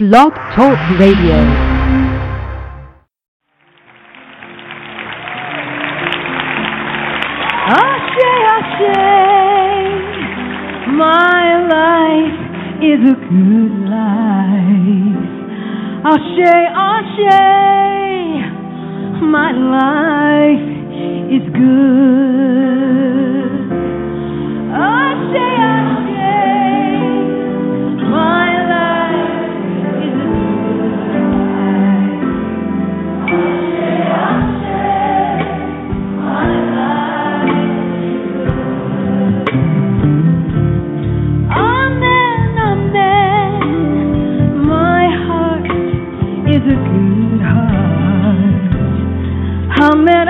Blog Talk Radio. My life is a good life. Ashe, Ashe, my life is good. Amen,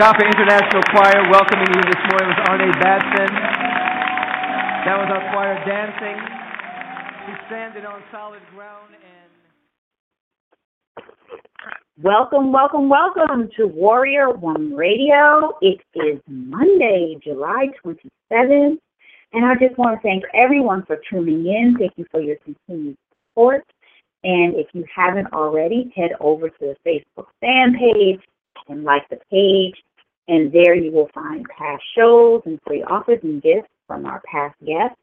Agape International Choir welcoming you this morning was Arne Batson. That was our choir dancing. She's standing on solid ground and Welcome, welcome, welcome to Warrior Woman Radio. It is Monday, July 27th, and I just want to thank everyone for tuning in. Thank you for your continued support. And if you haven't already, head over to the Facebook fan page and like the page, and there you will find past shows and free offers and gifts from our past guests.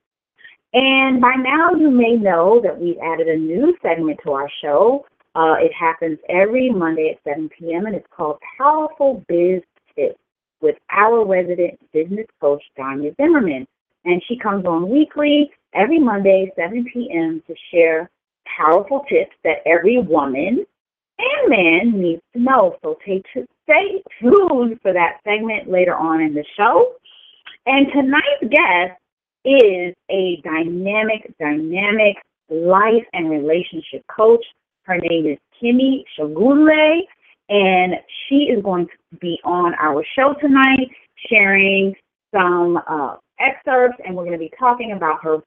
And by now, you may know that we've added a new segment to our show. Uh, it happens every Monday at 7 p.m. and it's called Powerful Biz Tips with our resident business coach, Danya Zimmerman. And she comes on weekly, every Monday, 7 p.m. to share powerful tips that every woman and man needs to know. So stay, stay tuned for that segment later on in the show. And tonight's guest is a dynamic, dynamic life and relationship coach. Her name is Kemi Sogunle, and she is going to be on our show tonight sharing some uh, excerpts, and we're going to be talking about her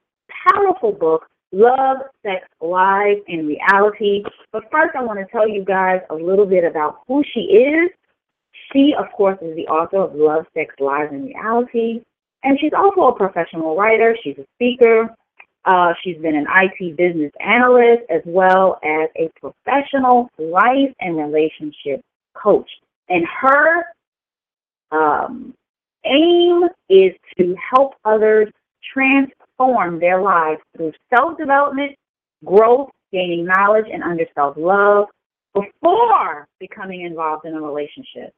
powerful book, Love, Sex, Lies, and Reality. But first, I want to tell you guys a little bit about who she is. She, of course, is the author of Love, Sex, Lies, and Reality. And she's also a professional writer. She's a speaker. Uh, she's been an IT business analyst as well as a professional life and relationship coach. And her um, aim is to help others transform their lives through self development, growth, gaining knowledge, and under self love before becoming involved in a relationship.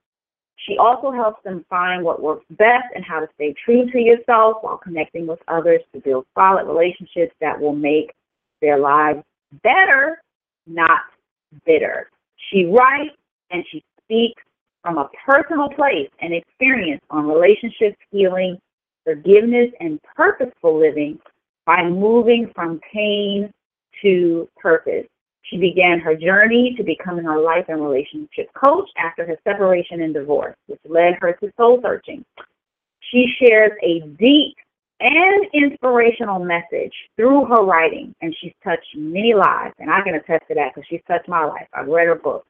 She also helps them find what works best and how to stay true to yourself while connecting with others to build solid relationships that will make their lives better, not bitter. She writes and she speaks from a personal place and experience on relationships, healing, forgiveness, and purposeful living by moving from pain to purpose. She began her journey to becoming a life and relationship coach after her separation and divorce, which led her to soul searching. She shares a deep and inspirational message through her writing, and she's touched many lives, and I can attest to that because she's touched my life. I've read her book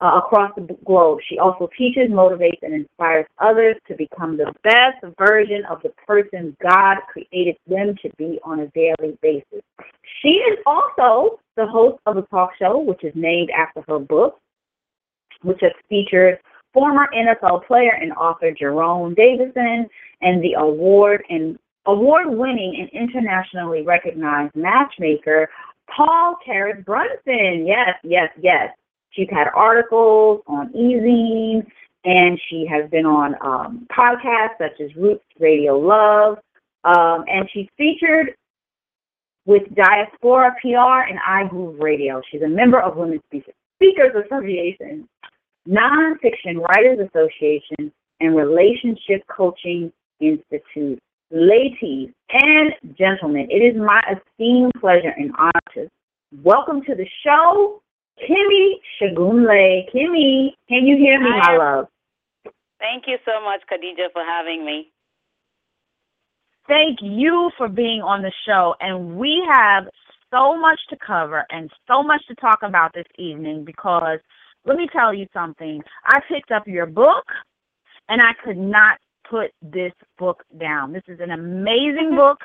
uh, across the globe. She also teaches, motivates, and inspires others to become the best version of the person God created them to be on a daily basis. She is also the host of a talk show, which is named after her book, which has featured former NFL player and author Jerone Davison and the award and award-winning and internationally recognized matchmaker Paul Carrick Brunson. Yes, yes, yes. She's had articles on Ezine, and she has been on um, podcasts such as Roots Radio Love, um, and she's featured with Diaspora PR and iGroove Radio. She's a member of Women's Speakers Association, Nonfiction Writers Association, and Relationship Coaching Institute. Ladies and gentlemen, it is my esteemed pleasure and honor to welcome to the show Kemi Sogunle. Kemi, can you hear me, Hi. my love? Thank you so much, Khadija, for having me. Thank you for being on the show. And we have so much to cover and so much to talk about this evening because let me tell you something. I picked up your book and I could not put this book down. This is an amazing book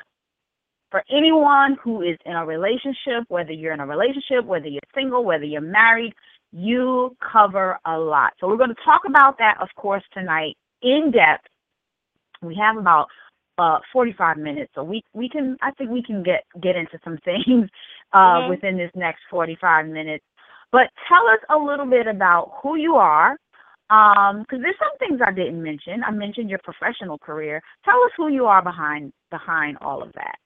for anyone who is in a relationship, whether you're in a relationship, whether you're single, whether you're married, you cover a lot. So we're going to talk about that, of course, tonight in depth. We have about uh, 45 minutes, so we we can I think we can get get into some things uh, Mhm. within this next 45 minutes. But tell us a little bit about who you are, because there's some things I didn't mention. I mentioned your professional career. Tell us who you are behind behind all of that.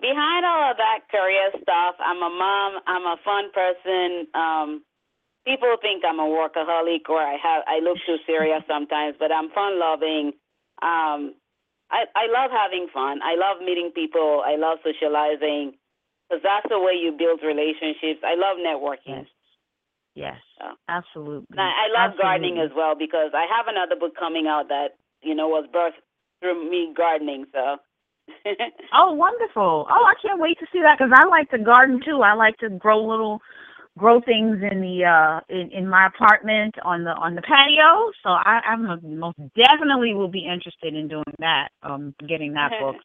Behind all of that career stuff, I'm a mom. I'm a fun person. Um, people think I'm a workaholic or I have I look too serious sometimes, but I'm fun loving. Um, I I love having fun. I love meeting people. I love socializing because that's the way you build relationships. I love networking. Yes. Yes, Oh. absolutely. I, I love gardening as well because I have another book coming out that you know was birthed through me gardening. So. Oh, wonderful! Oh, I can't wait to see that because I like to garden too. I like to grow little, grow things in the uh in in my apartment on the on the patio. So I, I'm most definitely will be interested in doing that. Um, getting that book.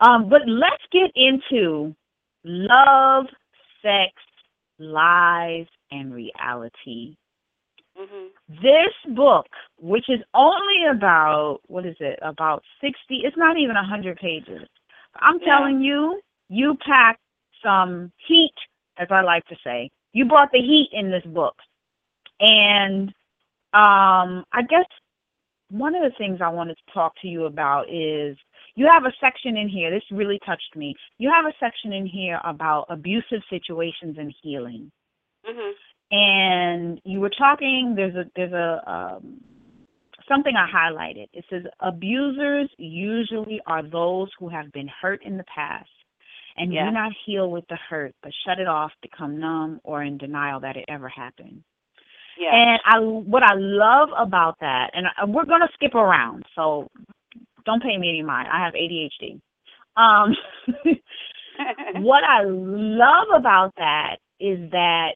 Um, but let's get into love, sex, lies, and reality. Hmm This book, which is only about what is it? About sixty. It's not even a hundred pages. I'm Yeah. telling you, you packed some heat, as I like to say. You brought the heat in this book, and um, I guess one of the things I wanted to talk to you about is you have a section in here. This really touched me. You have a section in here about abusive situations and healing hmm and you were talking there's a there's a um something i highlighted. It says abusers usually are those who have been hurt in the past and Yeah. do not heal with the hurt but shut it off become numb or in denial that it ever happened. Yeah. and i what i love about that and we're going to skip around so don't pay me any mind. I have adhd um what I love about that is that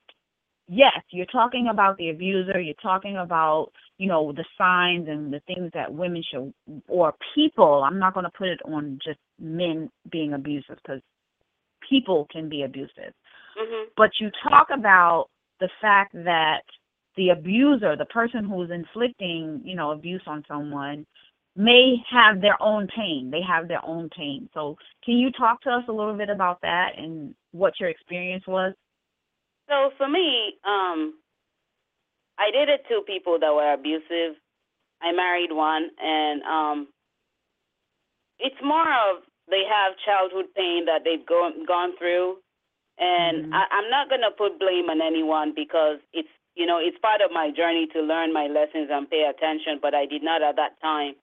yes, you're talking about the abuser, you're talking about, you know, the signs and the things that women should or people, I'm not going to put it on just men being abusive cuz people can be abusive. Mhm. But you talk about the fact that the abuser, the person who's inflicting, you know, abuse on someone, may have their own pain. They have their own pain. So, can you talk to us a little bit about that and what your experience was? So for me, um, I dated two people that were abusive. I married one, and um, it's more of they have childhood pain that they've gone gone through, and Mhm. I, I'm not gonna put blame on anyone because it's you know it's part of my journey to learn my lessons and pay attention, but I did not at that time.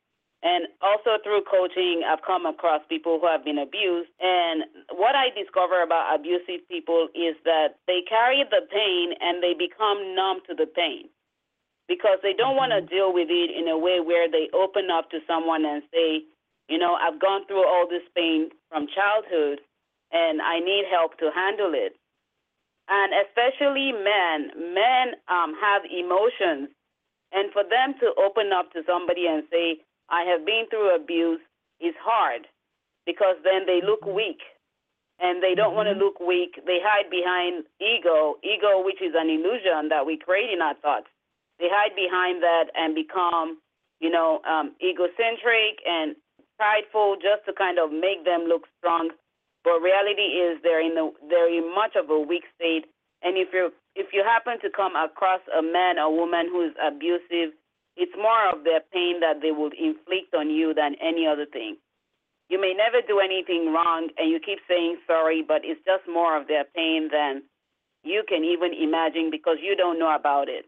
And also through coaching, I've come across people who have been abused. And what I discover about abusive people is that they carry the pain and they become numb to the pain because they don't want to deal with it in a way where they open up to someone and say, you know, I've gone through all this pain from childhood and I need help to handle it. And especially men, men um, have emotions. And for them to open up to somebody and say, I have been through abuse is hard because then they look weak and they don't want to look weak. They hide behind ego, ego, which is an illusion that we create in our thoughts. They hide behind that and become, you know, um, egocentric and prideful just to kind of make them look strong. But reality is they're in the they're in much of a weak state. And if you if you happen to come across a man or woman who is abusive, it's more of their pain that they would inflict on you than any other thing. You may never do anything wrong and you keep saying sorry, but it's just more of their pain than you can even imagine because you don't know about it.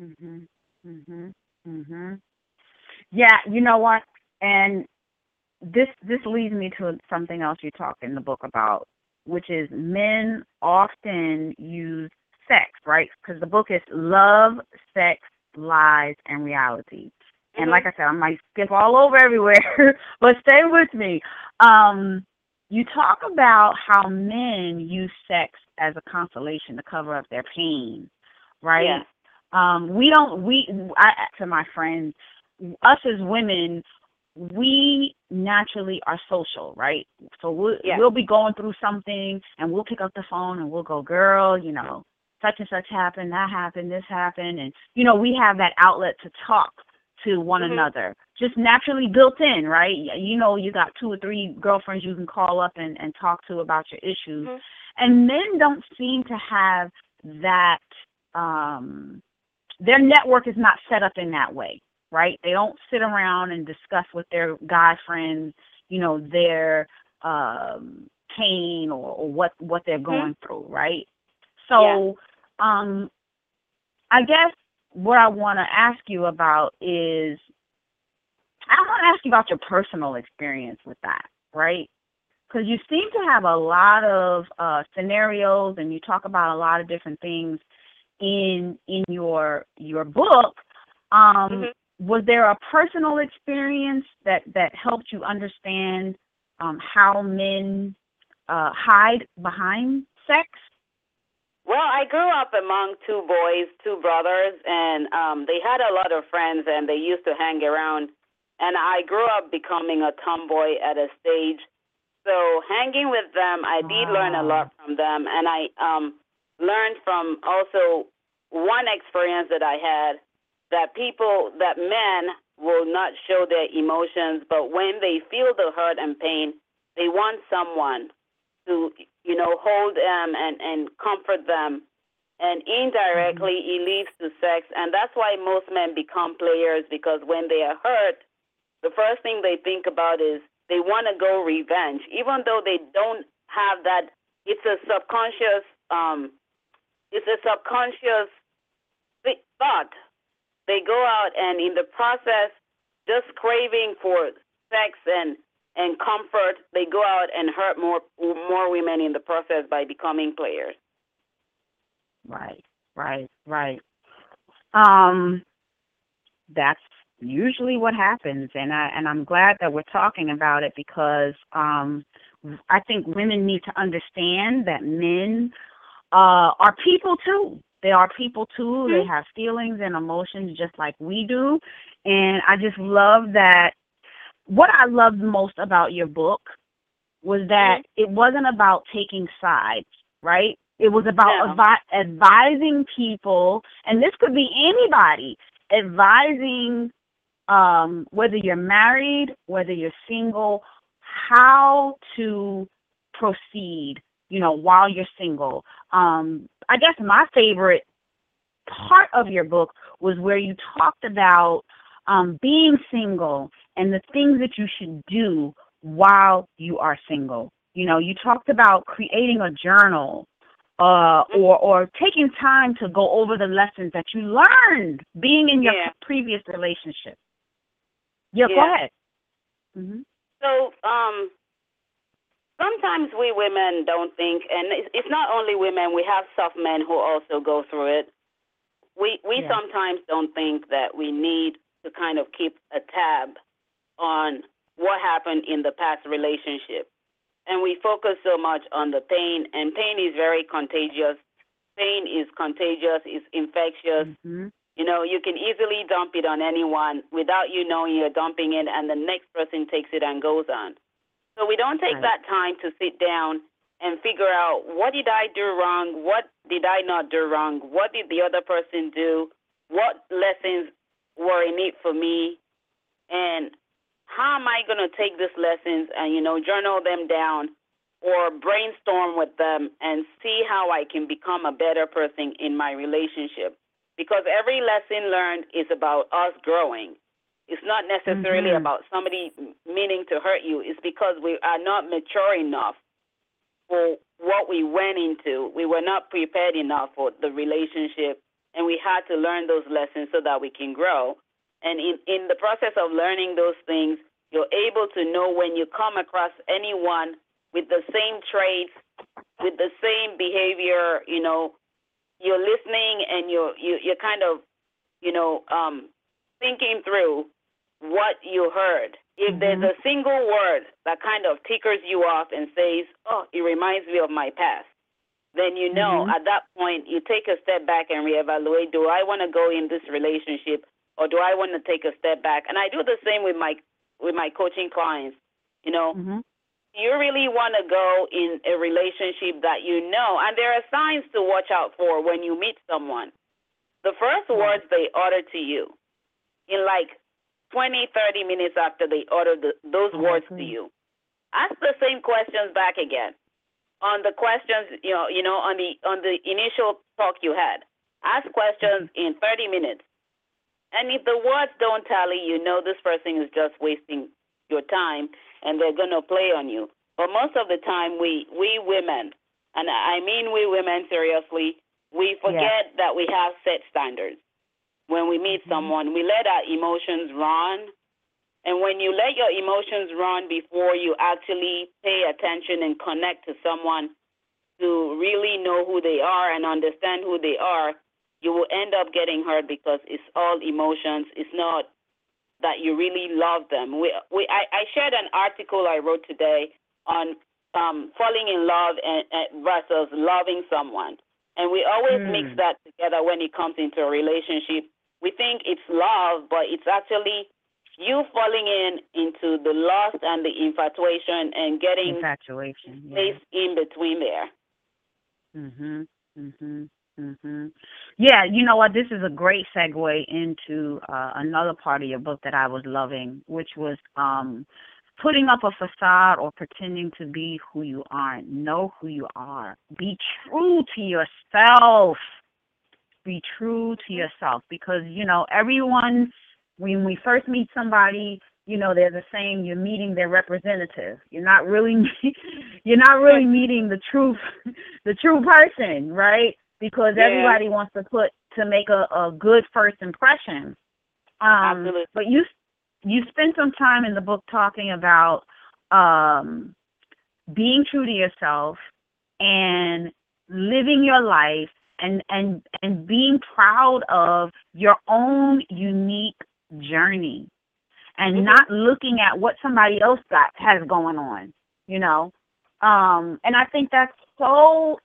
Mhm. Mhm. Mhm. Yeah, you know what? And this this leads me to something else you talk in the book about, which is men often use sex, right? Because the book is love, sex, lies, and reality. And Mhm. like I said, I might skip all over everywhere, but stay with me. Um, you talk about how men use sex as a consolation to cover up their pain, right? Yeah. um we don't we I to my friends us as women we naturally are social right so we'll Yeah. we'll be going through something and we'll pick up the phone and we'll go girl you know such and such happened that happened this happened and you know we have that outlet to talk to one Mhm. another just naturally built in right you know you got two or three girlfriends you can call up and and talk to about your issues Mhm. and men don't seem to have that um their network is not set up in that way, right? They don't sit around and discuss with their guy friends, you know, their um pain or, or what what they're going through, right? So um I guess what I want to ask you about is I want to ask you about your personal experience with that, right? Because you seem to have a lot of uh, scenarios, and you talk about a lot of different things in in your your book. Um, Mhm. Was there a personal experience that that helped you understand um, how men uh, hide behind sex? Well, I grew up among two boys, two brothers, and um, they had a lot of friends, and they used to hang around. And I grew up becoming a tomboy at a stage. So hanging with them, I did learn a lot from them, and I um, learned from also one experience that I had that people, that men will not show their emotions, but when they feel the hurt and pain, they want someone to, you know, hold them and, and comfort them. And indirectly, it leads to sex. And that's why most men become players because when they are hurt, the first thing they think about is they want to go revenge, even though they don't have that. It's a subconscious, um, it's a subconscious thought. They go out and in the process, just craving for sex and and comfort, they go out and hurt more more women in the process by becoming players. Right, right, right. Um, that's usually what happens, and I and I'm glad that we're talking about it because um, I think women need to understand that men uh, are people too. They are people too. They have feelings and emotions just like we do, and I just love that. What I loved most about your book was that it wasn't about taking sides, right? It was about No. advi- advising people, and this could be anybody, advising um, whether you're married, whether you're single, how to proceed, you know, while you're single. Um, I guess my favorite part of your book was where you talked about um, being single and the things that you should do while you are single. You know, you talked about creating a journal uh, or or taking time to go over the lessons that you learned being in your Yeah. previous relationship. Yeah, go Yeah. ahead. hmm So, um, sometimes we women don't think, and it's, it's not only women. We have soft men who also go through it. We we Yeah. sometimes don't think that we need to kind of keep a tab on what happened in the past relationship, and we focus so much on the pain. And pain is very contagious. Pain is contagious. It's infectious. hmm You know, you can easily dump it on anyone without you knowing you're dumping it, and the next person takes it and goes on. So we don't take Right. that time to sit down and figure out what did I do wrong? What did I not do wrong? What did the other person do? What lessons were in it for me? And how am I going to take these lessons and, you know, journal them down or brainstorm with them and see how I can become a better person in my relationship? Because every lesson learned is about us growing. It's not necessarily Mhm. about somebody meaning to hurt you. It's because we are not mature enough for what we went into. We were not prepared enough for the relationship, and we had to learn those lessons so that we can grow. And in, in the process of learning those things, you're able to know when you come across anyone with the same traits, with the same behavior, you know, you're listening and you're you, you're kind of, you know, um, thinking through what you heard. If there's a single word that kind of tickers you off and says, "Oh, it reminds me of my past," then you know Mhm. at that point you take a step back and reevaluate: Do I want to go in this relationship, or do I want to take a step back? And I do the same with my with my coaching clients. You know, hmm you really want to go in a relationship that you know, and there are signs to watch out for when you meet someone. The first words they utter to you, in like 20, 30 minutes after they utter the, those I words to you, ask the same questions back again. On the questions, you know, you know, on the on the initial talk you had, ask questions in 30 minutes. And if the words don't tally, you know this person is just wasting your time and they're going to play on you. But most of the time, we, we women, and I mean we women seriously, we forget that we have set standards. When we meet mm-hmm. someone, we let our emotions run. And when you let your emotions run before you actually pay attention and connect to someone to really know who they are and understand who they are, you will end up getting hurt because it's all emotions. It's not that you really love them. We, we, I, I shared an article I wrote today on um, falling in love and, and versus loving someone, and we always Hmm. mix that together when it comes into a relationship. We think it's love, but it's actually you falling in into the lust and the infatuation and getting Infatuation. Yeah. in between there. Mhm. Mhm. Mhm. Yeah, you know what? This is a great segue into uh, another part of your book that I was loving, which was um, putting up a facade or pretending to be who you aren't. Know who you are. Be true to yourself. Be true to yourself because you know everyone. When we first meet somebody, you know, they're the same. you're meeting their representative. You're not really you're not really meeting the truth the true person, right? Because Yeah. everybody wants to put to make a, a good first impression. Um Absolutely. but you you spend some time in the book talking about um being true to yourself and living your life and and and being proud of your own unique journey and Mhm. not looking at what somebody else got has going on you know um and i think that's so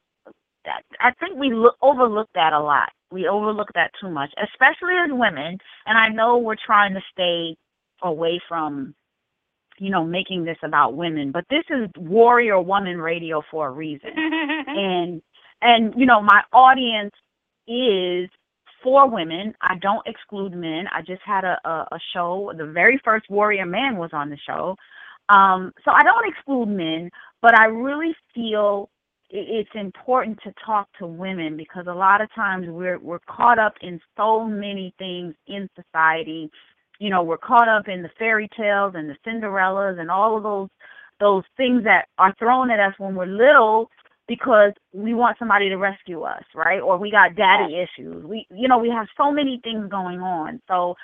that i think we look overlook that a lot we overlook that too much especially as women and i know we're trying to stay away from you know, making this about women, but this is Warrior Woman Radio for a reason. and and you know, my audience is for women. I don't exclude men. I just had a, a, a show. The very first Warrior Man was on the show. Um, so I don't exclude men, but I really feel it's important to talk to women because a lot of times we're we're caught up in so many things in society. You know, we're caught up in the fairy tales and the Cinderellas and all of those those things that are thrown at us when we're little because we want somebody to rescue us, right? Or we got daddy issues. We you know, we have so many things going on. So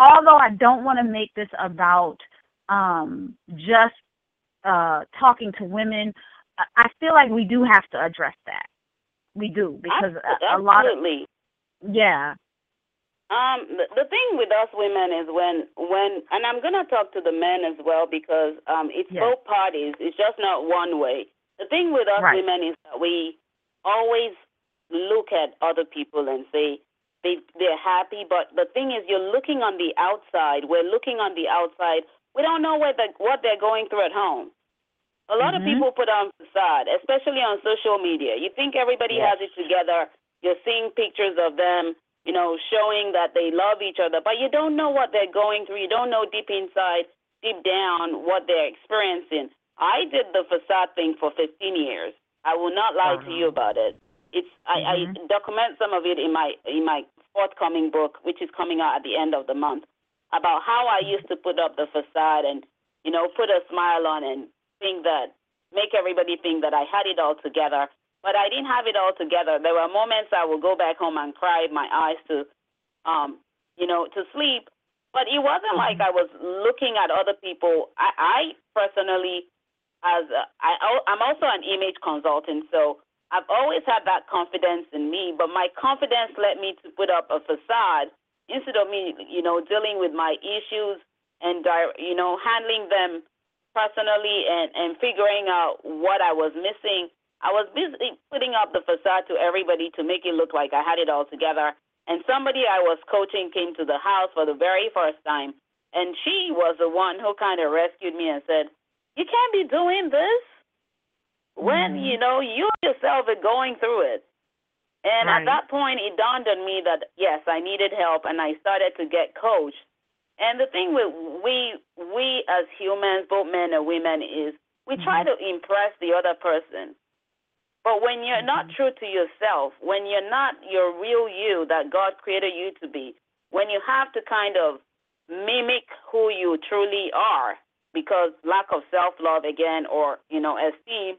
although I don't want to make this about um just uh talking to women, I feel like we do have to address that. We do because a, a lot of yeah. Um, the, the thing with us women is when when and I'm gonna talk to the men as well because um it's yes. both parties. It's just not one way. The thing with us right. women is that we always look at other people and say they they're happy, but the thing is you're looking on the outside. We're looking on the outside. We don't know what the, what they're going through at home. A lot mm-hmm. of people put on facade, especially on social media. You think everybody yes. has it together. You're seeing pictures of them, you know, showing that they love each other, but you don't know what they're going through. You don't know deep inside, deep down, what they're experiencing. I did the facade thing for 15 years. I will not lie uh-huh. to you about it. It's I, mm-hmm. I document some of it in my in my forthcoming book, which is coming out at the end of the month, about how I used to put up the facade and you know put a smile on and think that make everybody think that I had it all together, but I didn't have it all together. There were moments I would go back home and cry my eyes to, um, you know, to sleep. But it wasn't like I was looking at other people. I, I personally, as a, I, I'm also an image consultant, so I've always had that confidence in me. But my confidence led me to put up a facade instead of me, you know, dealing with my issues and you know handling them personally and, and figuring out what I was missing. I was busy putting up the facade to everybody to make it look like I had it all together. And somebody I was coaching came to the house for the very first time, and she was the one who kind of rescued me and said, "You can't be doing this when mm-hmm. you know you yourself are going through it." And right. at that point, it dawned on me that yes, I needed help, and I started to get coached. And the thing with we we as humans, both men and women, is we mm-hmm. try to impress the other person. But when you're mm-hmm. not true to yourself, when you're not your real you that God created you to be, when you have to kind of mimic who you truly are because lack of self love again or, you know, esteem,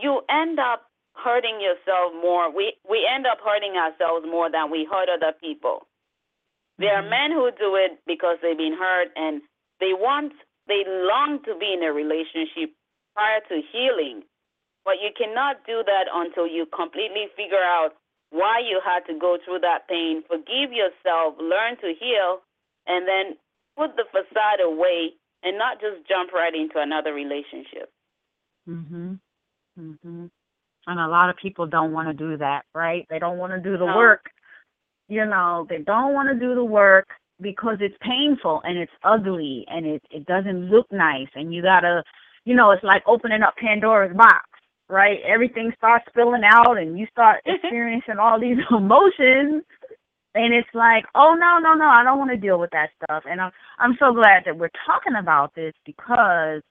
you end up hurting yourself more. We we end up hurting ourselves more than we hurt other people. There are men who do it because they've been hurt and they want, they long to be in a relationship prior to healing. But you cannot do that until you completely figure out why you had to go through that pain. Forgive yourself, learn to heal, and then put the facade away and not just jump right into another relationship. Mhm. Mhm. And a lot of people don't want to do that, right? They don't want to do the No. work you know, they don't want to do the work because it's painful and it's ugly and it it doesn't look nice and you gotta you know, it's like opening up Pandora's box, right? Everything starts spilling out and you start experiencing all these emotions and it's like, oh no, no, no, I don't want to deal with that stuff. And I'm I'm so glad that we're talking about this because,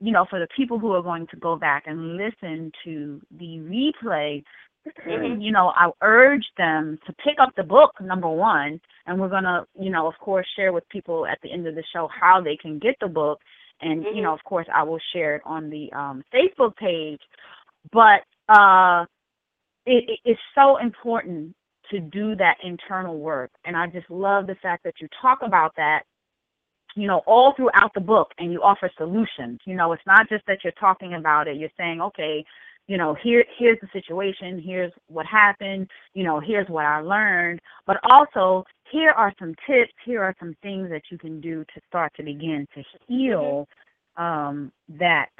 you know, for the people who are going to go back and listen to the replay, Mhm. you know, I urge them to pick up the book, number one, and we're going to, you know, of course, share with people at the end of the show how they can get the book. And, you Mhm. know, of course, I will share it on the um, Facebook page. But uh, it, it, it's so important to do that internal work. And I just love the fact that you talk about that, you know, all throughout the book and you offer solutions. You know, it's not just that you're talking about it, you're saying, okay, you know, here here's the situation, here's what happened, you know, here's what I learned, but also here are some tips, here are some things that you can do to start to begin to heal um that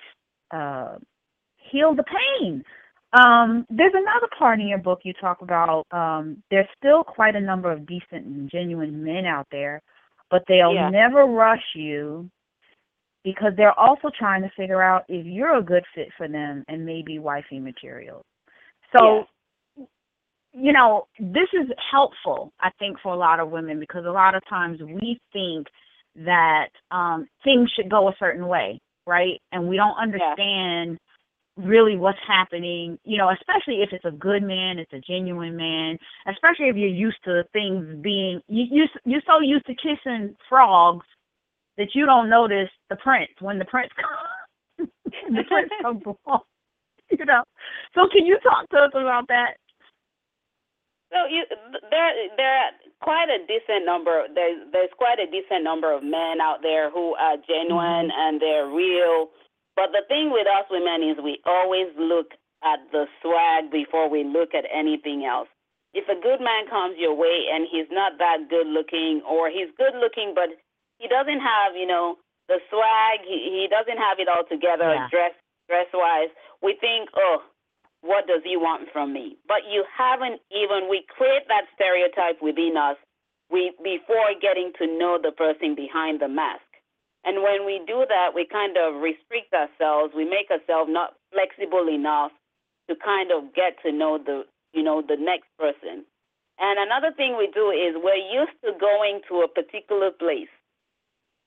uh heal the pain. Um, there's another part in your book you talk about um, there's still quite a number of decent and genuine men out there, but they'll Yeah. never rush you because they're also trying to figure out if you're a good fit for them and maybe wifey material. So, you know, this is helpful, I think, for a lot of women because a lot of times we think that um things should go a certain way, right? And we don't understand really what's happening, you know, especially if it's a good man, it's a genuine man, especially if you're used to things being you you you're so used to kissing frogs that you don't notice the prince when the prince comes the prince comes along. You know. So can you talk to us about that? So you there there are quite a decent number there's there's quite a decent number of men out there who are genuine mm-hmm. and they're real. But the thing with us women is we always look at the swag before we look at anything else. If a good man comes your way and he's not that good looking or he's good looking but he doesn't have, you know, the swag, he, he doesn't have it all together Yeah. dress dress wise, we think, oh, what does he want from me? But you haven't even we create that stereotype within us we before getting to know the person behind the mask. And when we do that, we kind of restrict ourselves. We make ourselves not flexible enough to kind of get to know the you know the next person. And another thing we do is we're used to going to a particular place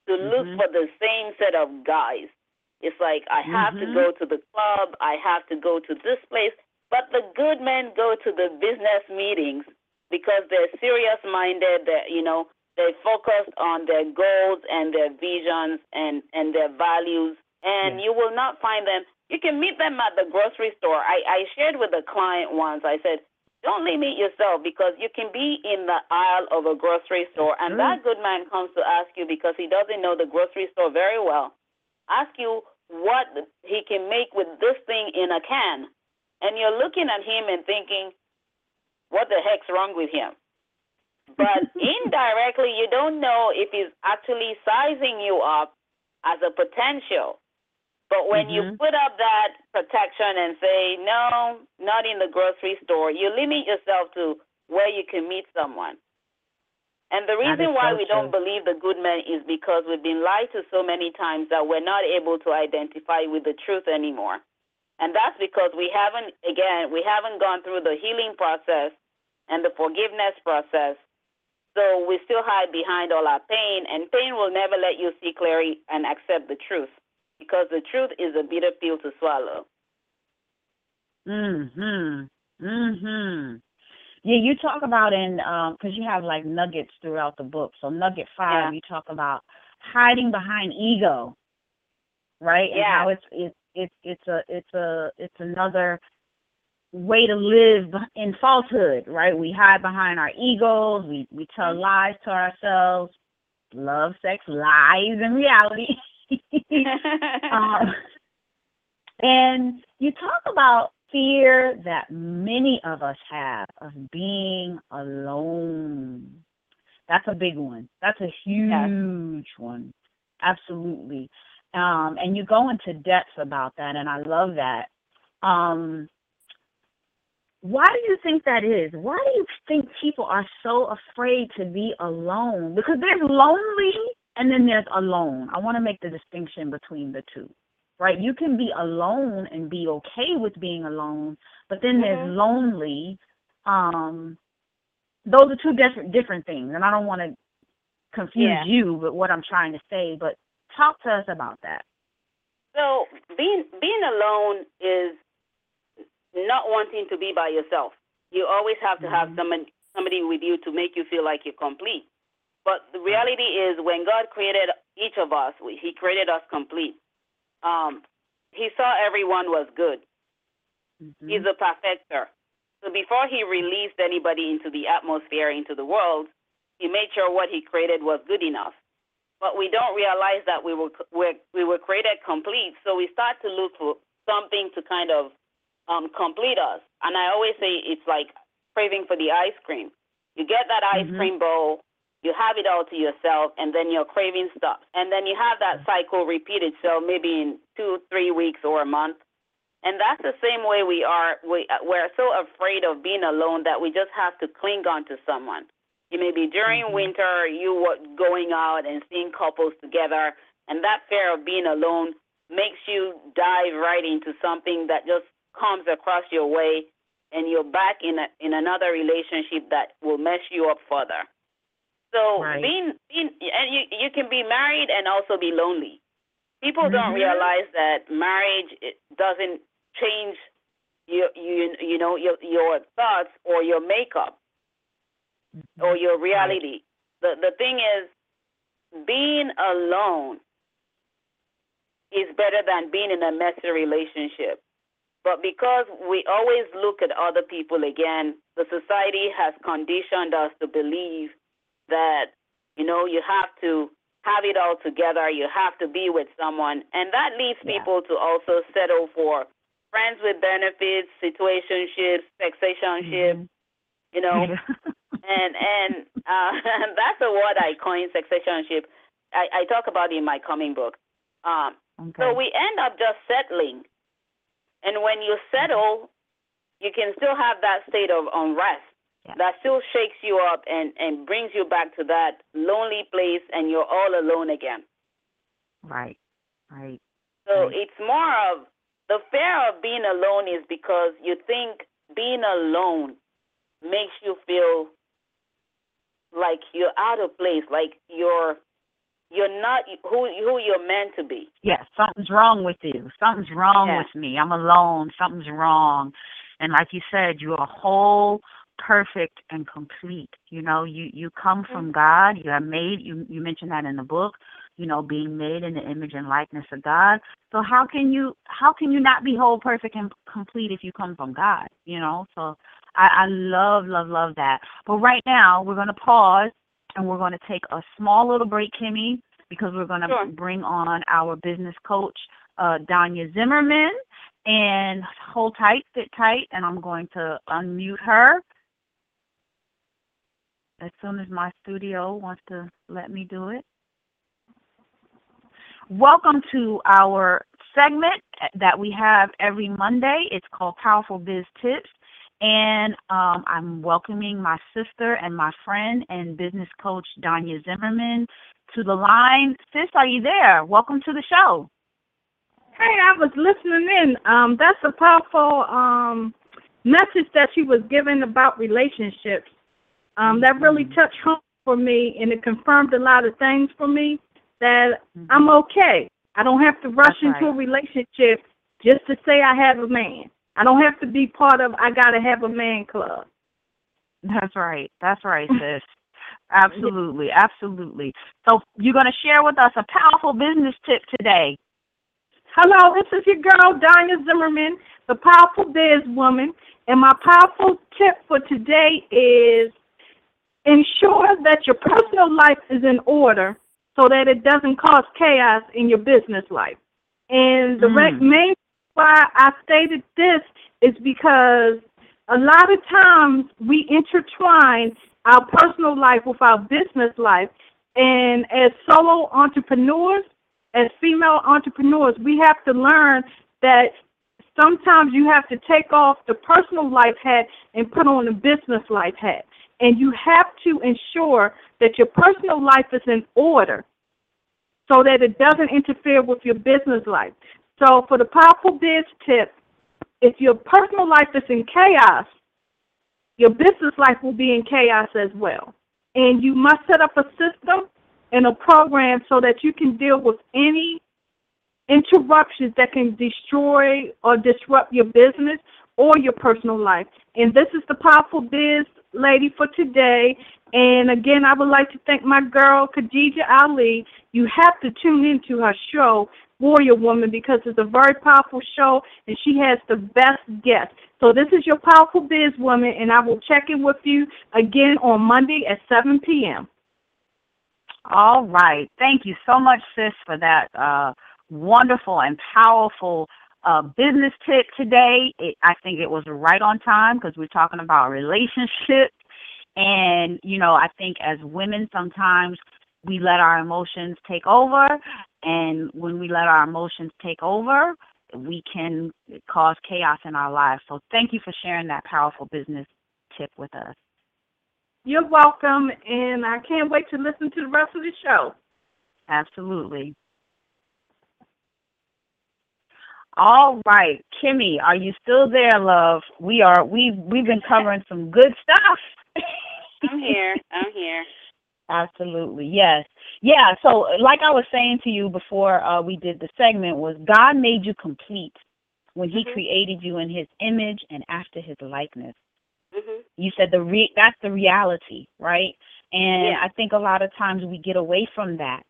to look Mhm. for the same set of guys. It's like I have to Mhm. go to the club, I have to go to this place, but the good men go to the business meetings because they're serious minded, they're you know, they're focused on their goals and their visions and and their values and Yeah. you will not find them you can meet them at the grocery store. I, I shared with a client once, I said, Don't limit yourself because you can be in the aisle of a grocery store and true. that good man comes to ask you because he doesn't know the grocery store very well. Ask you what he can make with this thing in a can. And you're looking at him and thinking, What the heck's wrong with him? But indirectly, you don't know if he's actually sizing you up as a potential. But when you Mhm. put up that protection and say, no, not in the grocery store, you limit yourself to where you can meet someone. And the reason why so we true. don't believe the good men is because we've been lied to so many times that we're not able to identify with the truth anymore. And that's because we haven't, again, we haven't gone through the healing process and the forgiveness process. So we still hide behind all our pain, and pain will never let you see clearly and accept the truth because the truth is a bitter pill to swallow. Mm Mhm. Mm Mhm. Yeah, you talk about in um because you have like nuggets throughout the book. So nugget five, Yeah. you talk about hiding behind ego, right? And Yeah. how it's it's it's it's a it's a it's another way to live in falsehood, right? We hide behind our egos. We we tell Mhm. lies to ourselves. Love, sex, lies, and reality. um, and you talk about fear that many of us have of being alone. That's a big one. That's a huge one. Absolutely. Um, and you go into depth about that, and I love that. Um, why do you think that is? Why do you think people are so afraid to be alone? Because there's lonely and then there's alone. I want to make the distinction between the two. Right? You can be alone and be okay with being alone, but then there's Mhm. lonely. Um those are two different different things. And I don't want to confuse Yeah. you with what I'm trying to say, but talk to us about that. So being being alone is not wanting to be by yourself. You always have to have Mhm. someone somebody with you to make you feel like you're complete. But the reality is, when God created each of us, He created us complete. Um, he saw everyone was good. Mhm. He's a perfecter. So before He released anybody into the atmosphere, into the world, He made sure what He created was good enough. But we don't realize that we were we're, we were created complete. So we start to look for something to kind of um, complete us. And I always say it's like craving for the ice cream. You get that ice Mhm. cream bowl, you have it all to yourself, and then your craving stops. And then you have that cycle repeated, so maybe in two, three weeks or a month. And that's the same way we are. We, we're so afraid of being alone that we just have to cling on to someone. You may be during Mhm. winter, you were going out and seeing couples together, and that fear of being alone makes you dive right into something that just comes across your way and you're back in a, in another relationship that will mess you up further. So Right. being being and you you can be married and also be lonely. People don't Mhm. realize that marriage it doesn't change your you you know your your thoughts or your makeup or your reality. The the thing is being alone is better than being in a messy relationship. But because we always look at other people again, the society has conditioned us to believe that, you know, you have to have it all together, you have to be with someone. And that leads Yeah. people to also settle for friends with benefits, situationships, sexationships, Mhm. you know. and and uh, that's a word I coined, sexationship. I, I talk about it in my coming book. Um, okay. so we end up just settling. And when you settle, you can still have that state of unrest Yeah. that still shakes you up and, and brings you back to that lonely place and you're all alone again. right. Right. So Right. it's more of the fear of being alone is because you think being alone makes you feel like you're out of place, like you're you're not who who you're meant to be. Yes, something's wrong with you. Something's wrong Yeah. with me. I'm alone. Something's wrong. And like you said, you're a whole, perfect, and complete. You know, you you come from God. You are made. You you mentioned that in the book. You know, being made in the image and likeness of God. So how can you how can you not be whole, perfect, and complete if you come from God? You know, so I, I love love love that. But right now we're going to pause and we're going to take a small little break, Kemi, because we're going to Sure. bring on our business coach, uh, Danya Zimmerman. And hold tight, sit tight, and I'm going to unmute her as soon as my studio wants to let me do it. Welcome to our segment that we have every Monday. It's called Powerful Biz Tips. And um, I'm welcoming my sister and my friend and business coach, Danya Zimmerman, to the line. Sis, are you there? Welcome to the show. Hey, I was listening in. Um, that's a powerful um message that she was giving about relationships. Um, that really touched home for me, and it confirmed a lot of things for me that I'm okay. I don't have to rush That's into right. a relationship just to say I have a man. I don't have to be part of I gotta have a man club. That's right. That's right, sis. Absolutely. Absolutely. So you're going to share with us a powerful business tip today. Hello, this is your girl, Danya Zimmerman, the powerful biz woman. And my powerful tip for today is ensure that your personal life is in order so that it doesn't cause chaos in your business life. And the re- Mm. main why I stated this is because a lot of times we intertwine our personal life with our business life. And as solo entrepreneurs, as female entrepreneurs, we have to learn that sometimes you have to take off the personal life hat and put on the business life hat. And you have to ensure that your personal life is in order so that it doesn't interfere with your business life. So, for the powerful biz tip, if your personal life is in chaos, your business life will be in chaos as well. And you must set up a system and a program so that you can deal with any interruptions that can destroy or disrupt your business or your personal life. And this is the powerful biz lady for today. And again, I would like to thank my girl Khadija Ali. You have to tune into her show, Warrior Woman, because it's a very powerful show and she has the best guests. So this is your powerful biz woman, and I will check in with you again on Monday at 7 p.m. All right. Thank you so much, sis, for that uh, wonderful and powerful uh, business tip today. It, I think it was right on time because we're talking about relationships. And, you know, I think as women, sometimes we let our emotions take over. And when we let our emotions take over, we can cause chaos in our lives. So thank you for sharing that powerful business tip with us. You're welcome, and I can't wait to listen to the rest of the show. Absolutely. All right, Kemi, are you still there, love? We are. We've we've been covering some good stuff. I'm here. I'm here. Absolutely, yes, yeah. So, like I was saying to you before uh, we did the segment, was God made you complete when He Mhm. created you in His image and after His likeness. Mhm. You said the re- that's the reality, right? And Yeah. I think a lot of times we get away from that.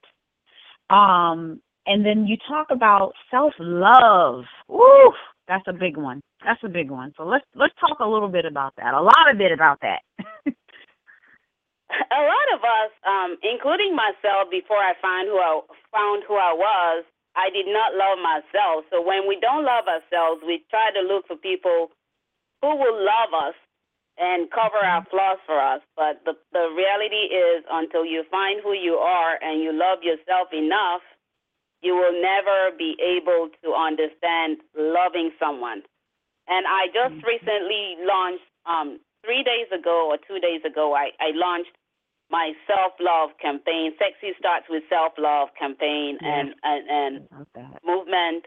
Um, and then you talk about self love. Woo, that's a big one. That's a big one. So let's let's talk a little bit about that. A lot of bit about that. a lot of us, um, including myself, before I found who I found who I was, I did not love myself. So when we don't love ourselves, we try to look for people who will love us and cover our flaws for us. But the the reality is, until you find who you are and you love yourself enough, you will never be able to understand loving someone. And I just recently launched um, three days ago or two days ago, I, I launched my self love campaign, Sexy Starts with Self Love campaign Yeah. and, and, and movement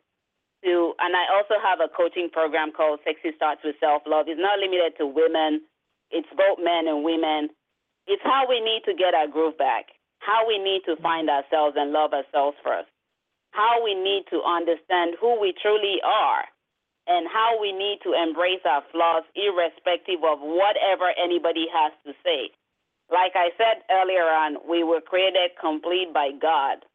to and I also have a coaching program called Sexy Starts with Self Love. It's not limited to women, it's both men and women. It's how we need to get our groove back, how we need to find ourselves and love ourselves first, how we need to understand who we truly are, and how we need to embrace our flaws irrespective of whatever anybody has to say. Like I said earlier on, we were created complete by God.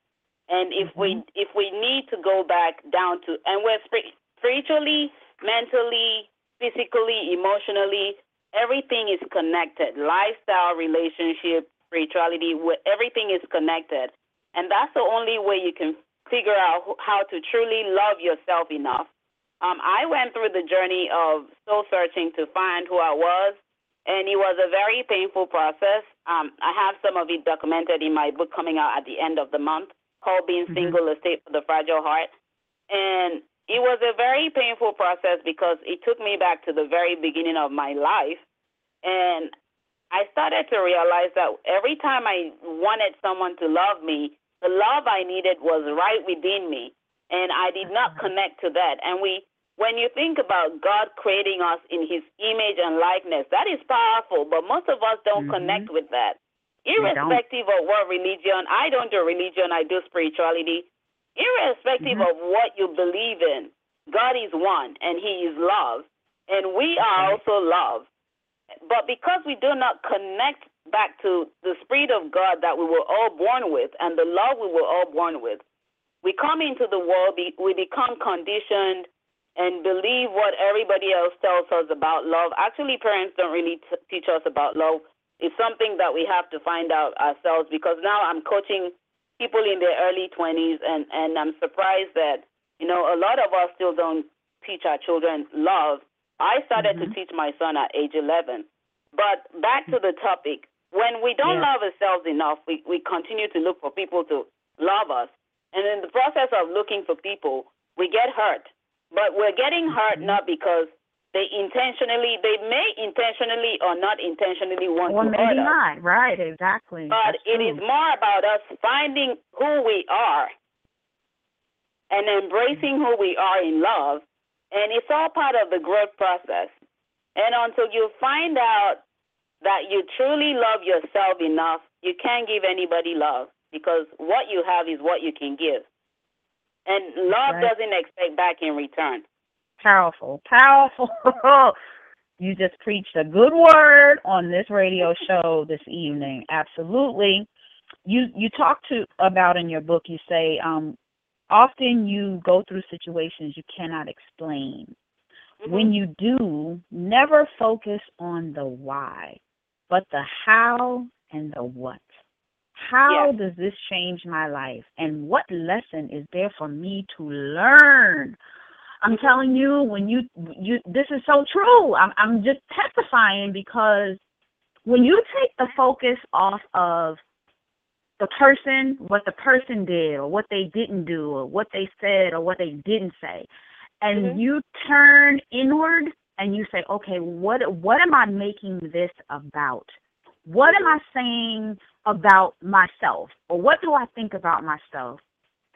And if we mm-hmm. if we need to go back down to and we're spiritually, mentally, physically, emotionally, everything is connected. Lifestyle, relationship, spirituality, everything is connected. And that's the only way you can figure out how to truly love yourself enough. Um, I went through the journey of soul searching to find who I was, and it was a very painful process. Um, I have some of it documented in my book coming out at the end of the month called Being Mhm. Single, A State for the Fragile Heart. And it was a very painful process because it took me back to the very beginning of my life. And I started to realize that every time I wanted someone to love me, the love I needed was right within me. And I did not connect to that. And we when you think about God creating us in his image and likeness, that is powerful, but most of us don't Mhm. connect with that. Irrespective of what religion, I don't do religion, I do spirituality. Irrespective Mhm. of what you believe in, God is one and he is love. And we are also love. But because we do not connect back to the Spirit of God that we were all born with and the love we were all born with, we come into the world, we become conditioned and believe what everybody else tells us about love. Actually, parents don't really t- teach us about love. It's something that we have to find out ourselves because now I'm coaching people in their early 20s, and, and I'm surprised that, you know, a lot of us still don't teach our children love. I started to Mhm. teach my son at age 11. But back to the topic, when we don't Yeah. love ourselves enough, we, we continue to look for people to love us. And in the process of looking for people, we get hurt. But we're getting hurt Mhm. not because they intentionally, they may intentionally or not intentionally want Or to maybe hurt us. not. Right, exactly. But That's it is true. more about us finding who we are and embracing who we are in love. And it's all part of the growth process. And until you find out that you truly love yourself enough, you can't give anybody love because what you have is what you can give. And love Right. doesn't expect back in return. Powerful, powerful. you just preached a good word on this radio show this evening. Absolutely. You you talk to about in your book. You say um, often you go through situations you cannot explain. Mhm. When you do, never focus on the why, but the how and the what. How Yeah. does this change my life? And what lesson is there for me to learn? I'm telling you, when you you this is so true. I'm I'm just testifying because when you take the focus off of the person, what the person did or what they didn't do or what they said or what they didn't say, and Mhm. you turn inward and you say, okay, what what am I making this about? What am I saying about myself? Or what do I think about myself?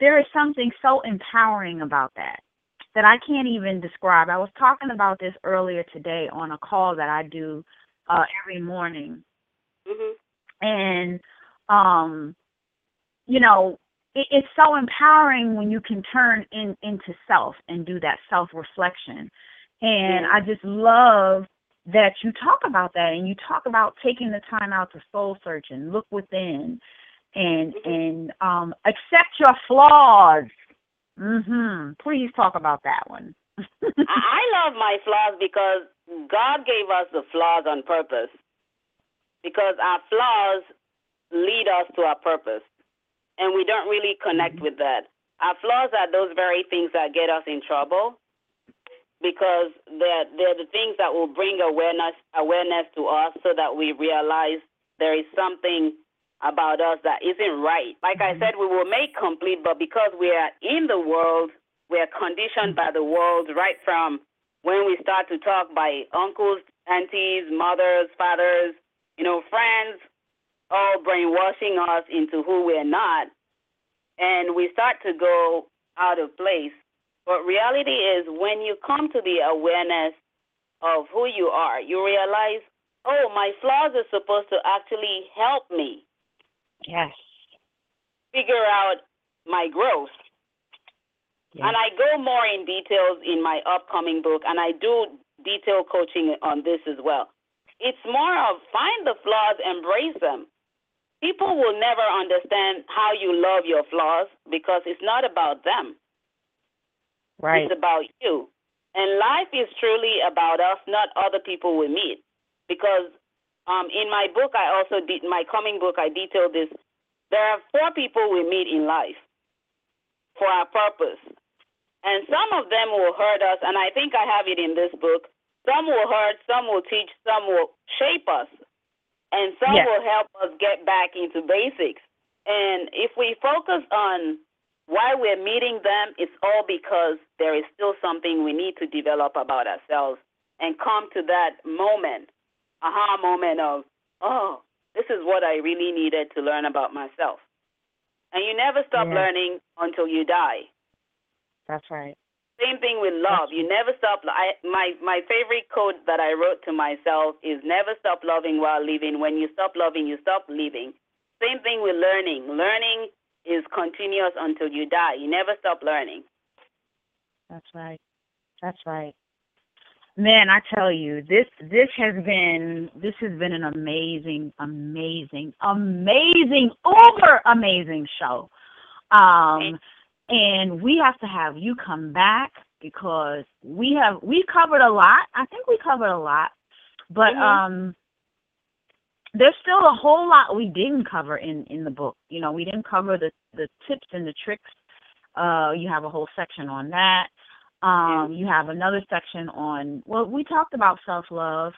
There is something so empowering about that. that I can't even describe. I was talking about this earlier today on a call that I do uh every morning. Mhm. And um you know, it, it's so empowering when you can turn in into self and do that self reflection. And. I just love that you talk about that and you talk about taking the time out to soul search and look within and Mhm. and um accept your flaws. Mhm. Please talk about that one. I, I love my flaws because God gave us the flaws on purpose. Because our flaws lead us to our purpose. And we don't really connect with that. Our flaws are those very things that get us in trouble because they're, they're the things that will bring awareness awareness to us so that we realize there is something about us that isn't right. Like I mm-hmm. said, we were made complete, but because we are in the world, we are conditioned by the world right from when we start to talk by uncles, aunties, mothers, fathers, you know, friends, all brainwashing us into who we're not. And we start to go out of place. But reality is when you come to the awareness of who you are, you realize, oh, my flaws are supposed to actually help me Yes. figure out my growth. And I go more in details in my upcoming book, and I do detail coaching on this as well. It's more of find the flaws, embrace them. People will never understand how you love your flaws because it's not about them. Right. It's about you. And life is truly about us, not other people we meet. Because um, in my book, I also did my coming book. I detailed this. There are four people we meet in life for our purpose, and some of them will hurt us. And I think I have it in this book. Some will hurt, some will teach, some will shape us, and some Yes. will help us get back into basics. And if we focus on why we're meeting them, it's all because there is still something we need to develop about ourselves and come to that moment, aha moment of, oh, this is what I really needed to learn about myself. And you never stop Yeah. learning until you die. That's right. Same thing with love. You never stop. I, my my favorite quote that I wrote to myself is never stop loving while living. When you stop loving, you stop living. Same thing with learning. Learning is continuous until you die. You never stop learning. That's right. That's right. Man, I tell you, this this has been this has been an amazing, amazing, amazing, uber amazing show. Um and we have to have you come back because we have we covered a lot. I think we covered a lot. But Mhm. um there's still a whole lot we didn't cover in in the book. You know, we didn't cover the the tips and the tricks. Uh you have a whole section on that. Um you have another section on well we talked about self-love,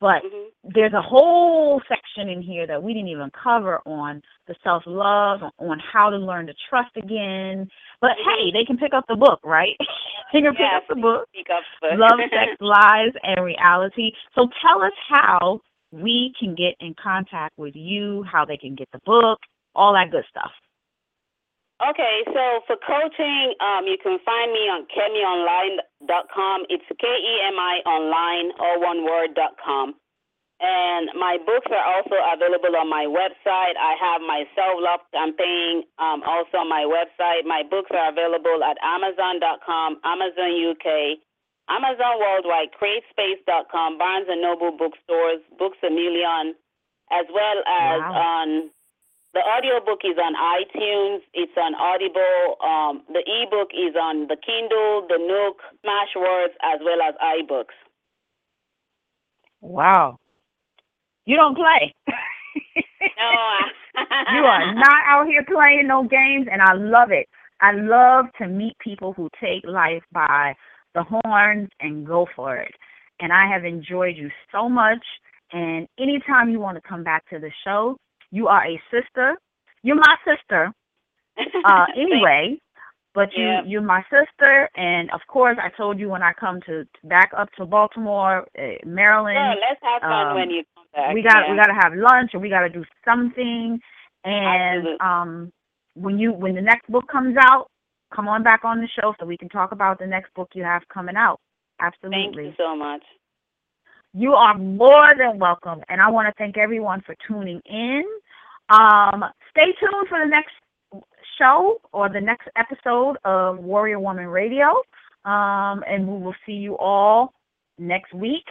but Mhm. there's a whole section in here that we didn't even cover on the self-love, on how to learn to trust again. But Mhm. hey, they can pick up the book, right? they can pick up the book. Up. first. Love, Sex, Lies, and Reality. So tell us how we can get in contact with you, how they can get the book, all that good stuff. Okay, so for coaching, um, you can find me on kemionline.com. It's K E M I online, all one word, dot com. And my books are also available on my website. I have my self love campaign um, also on my website. My books are available at Amazon.com, Amazon UK, Amazon Worldwide, CreateSpace.com, Barnes and Noble bookstores, Books a Million, as well as Wow. on the audiobook is on iTunes. It's on Audible. Um, the ebook is on the Kindle, the Nook, Smashwords, as well as iBooks. Wow. You don't play. No, I- you are not out here playing no games, and I love it. I love to meet people who take life by the horns and go for it. And I have enjoyed you so much. And anytime you want to come back to the show, you are a sister. You're my sister, uh, anyway. But you, Yeah. you're my sister, and of course, I told you when I come to, back up to Baltimore, uh, Maryland. Let's have fun um, when you come back. we got yeah. we got to have lunch or we got to do something and Absolutely. um when you when the next book comes out come on back on the show so we can talk about the next book you have coming out. Absolutely. Thank you so much. You are more than welcome, and I want to thank everyone for tuning in. Um, stay tuned for the next show or the next episode of Warrior Woman Radio, um, and we will see you all next week.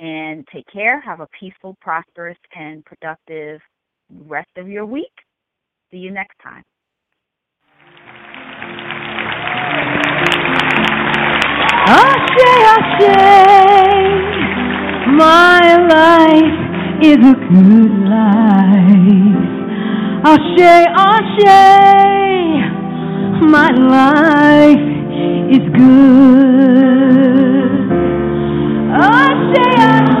And take care. Have a peaceful, prosperous, and productive rest of your week. See you next time. Ashe, Ashe, my life is a good life. Ashe, Ashe, my life is good. Ashe, Ashe,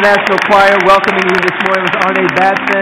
International Choir welcoming you this morning was Arne Batson.